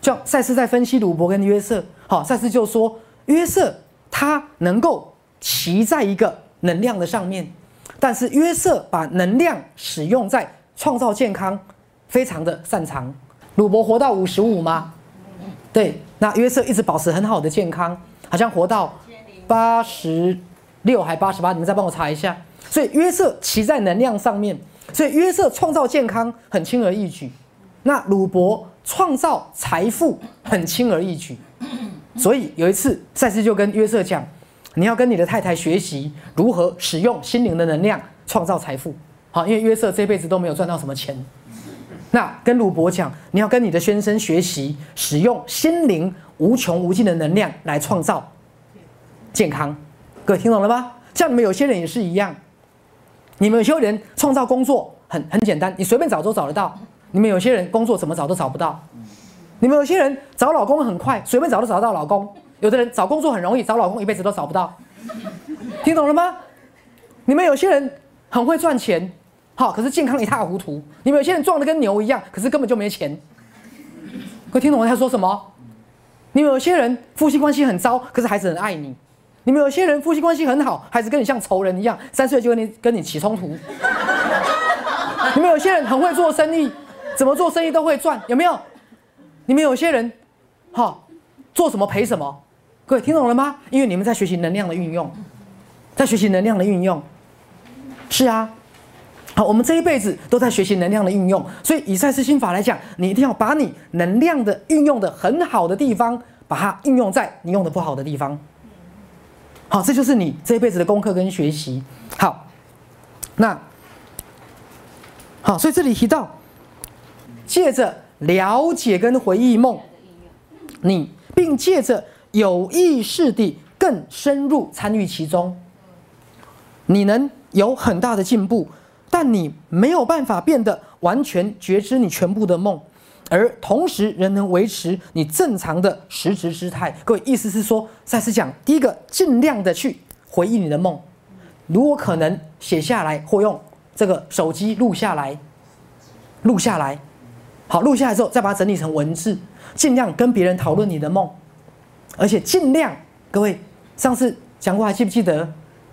像赛斯在分析鲁伯跟约瑟，好，赛斯就说约瑟他能够骑在一个能量的上面，但是约瑟把能量使用在创造健康，非常的擅长。鲁伯活到五十五吗？对，那约瑟一直保持很好的健康，好像活到八十六还八十八，你们再帮我查一下。所以约瑟骑在能量上面，所以约瑟创造健康很轻而易举。那鲁伯创造财富很轻而易举。所以有一次，赛斯就跟约瑟讲：“你要跟你的太太学习如何使用心灵的能量创造财富。”好，因为约瑟这辈子都没有赚到什么钱。那跟鲁伯讲：“你要跟你的先生学习使用心灵无穷无尽的能量来创造健康。”各位听懂了吗？像你们有些人也是一样。你们有些人创造工作很很简单，你随便找都找得到。你们有些人工作怎么找都找不到。你们有些人找老公很快，随便找都找得到老公。有的人找工作很容易，找老公一辈子都找不到。听懂了吗？你们有些人很会赚钱，好，可是健康一塌糊涂。你们有些人壮得跟牛一样，可是根本就没钱。可听懂我在说什么？你们有些人夫妻关系很糟，可是孩子很爱你。你们有些人夫妻关系很好，孩子跟你像仇人一样，三岁就跟你跟你起冲突。你们有些人很会做生意，怎么做生意都会赚，有没有？你们有些人，哈，做什么赔什么。各位听懂了吗？因为你们在学习能量的运用，在学习能量的运用。是啊，好，我们这一辈子都在学习能量的运用，所以以赛斯心法来讲，你一定要把你能量的运用的很好的地方，把它运用在你用的不好的地方。好，这就是你这一辈子的功课跟学习。好，那好，所以这里提到，借着了解跟回忆梦，你并借着有意识地更深入参与其中，你能有很大的进步，但你没有办法变得完全觉知你全部的梦。而同时，仍能维持你正常的实质姿态。各位，意思是说，再次讲，第一个，尽量的去回忆你的梦，如果可能，写下来或用这个手机录下来，录下来，好，录下来之后再把它整理成文字，尽量跟别人讨论你的梦，而且尽量，各位，上次讲过，还记不记得，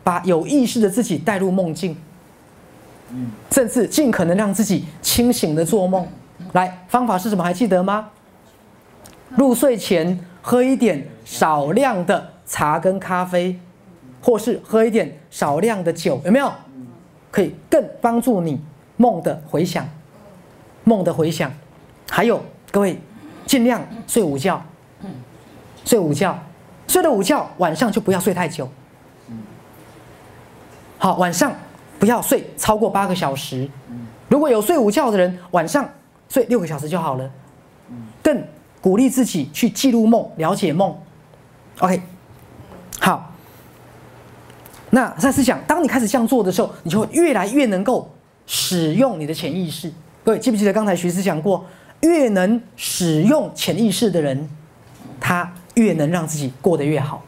把有意识的自己带入梦境，嗯甚至尽可能让自己清醒的做梦。来，方法是什么？还记得吗？入睡前喝一点少量的茶跟咖啡，或是喝一点少量的酒，有没有？可以更帮助你梦的回响，梦的回响。还有，各位尽量睡午觉，睡午觉，睡了午觉，晚上就不要睡太久。好，晚上不要睡超过八个小时。如果有睡午觉的人，晚上。睡六个小时就好了，更鼓励自己去记录梦、了解梦。OK，好。那再次讲，当你开始这样做的时候，你就会越来越能够使用你的潜意识。各位记不记得刚才徐师讲过，越能使用潜意识的人，他越能让自己过得越好。